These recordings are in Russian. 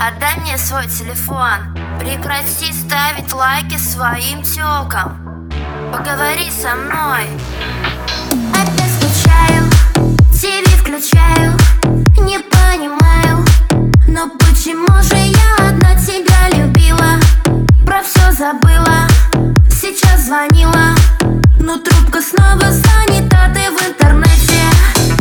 Отдай мне свой телефон. Прекрати ставить лайки своим тёкам. Поговори со мной. Опять скучаю, ТВ включаю, не понимаю, но почему же я одна тебя любила? Про все забыла, сейчас звонила, но трубка снова занята, ты в интернете.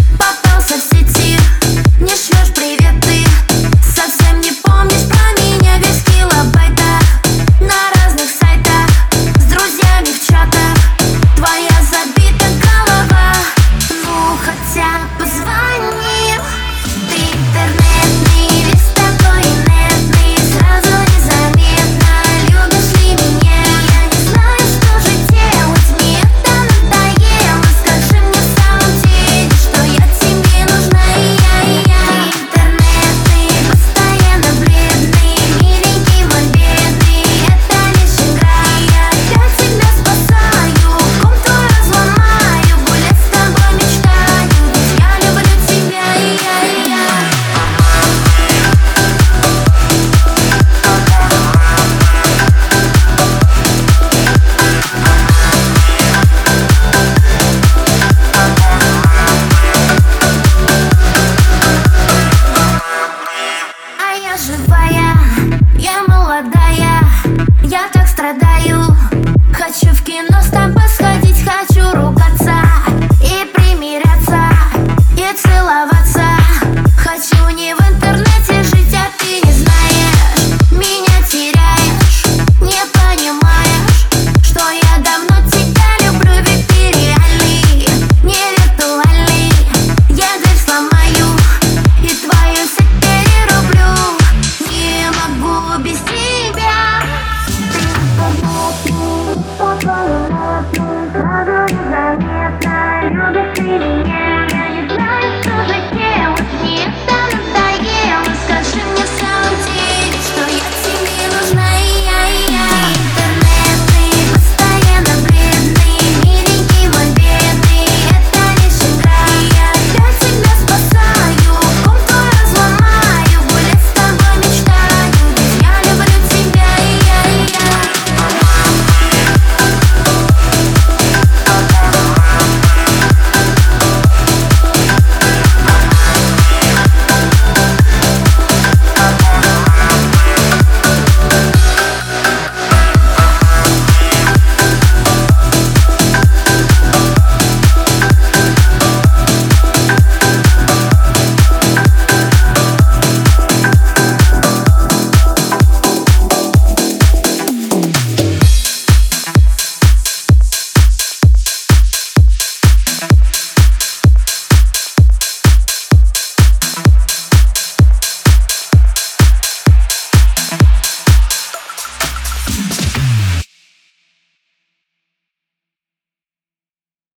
não está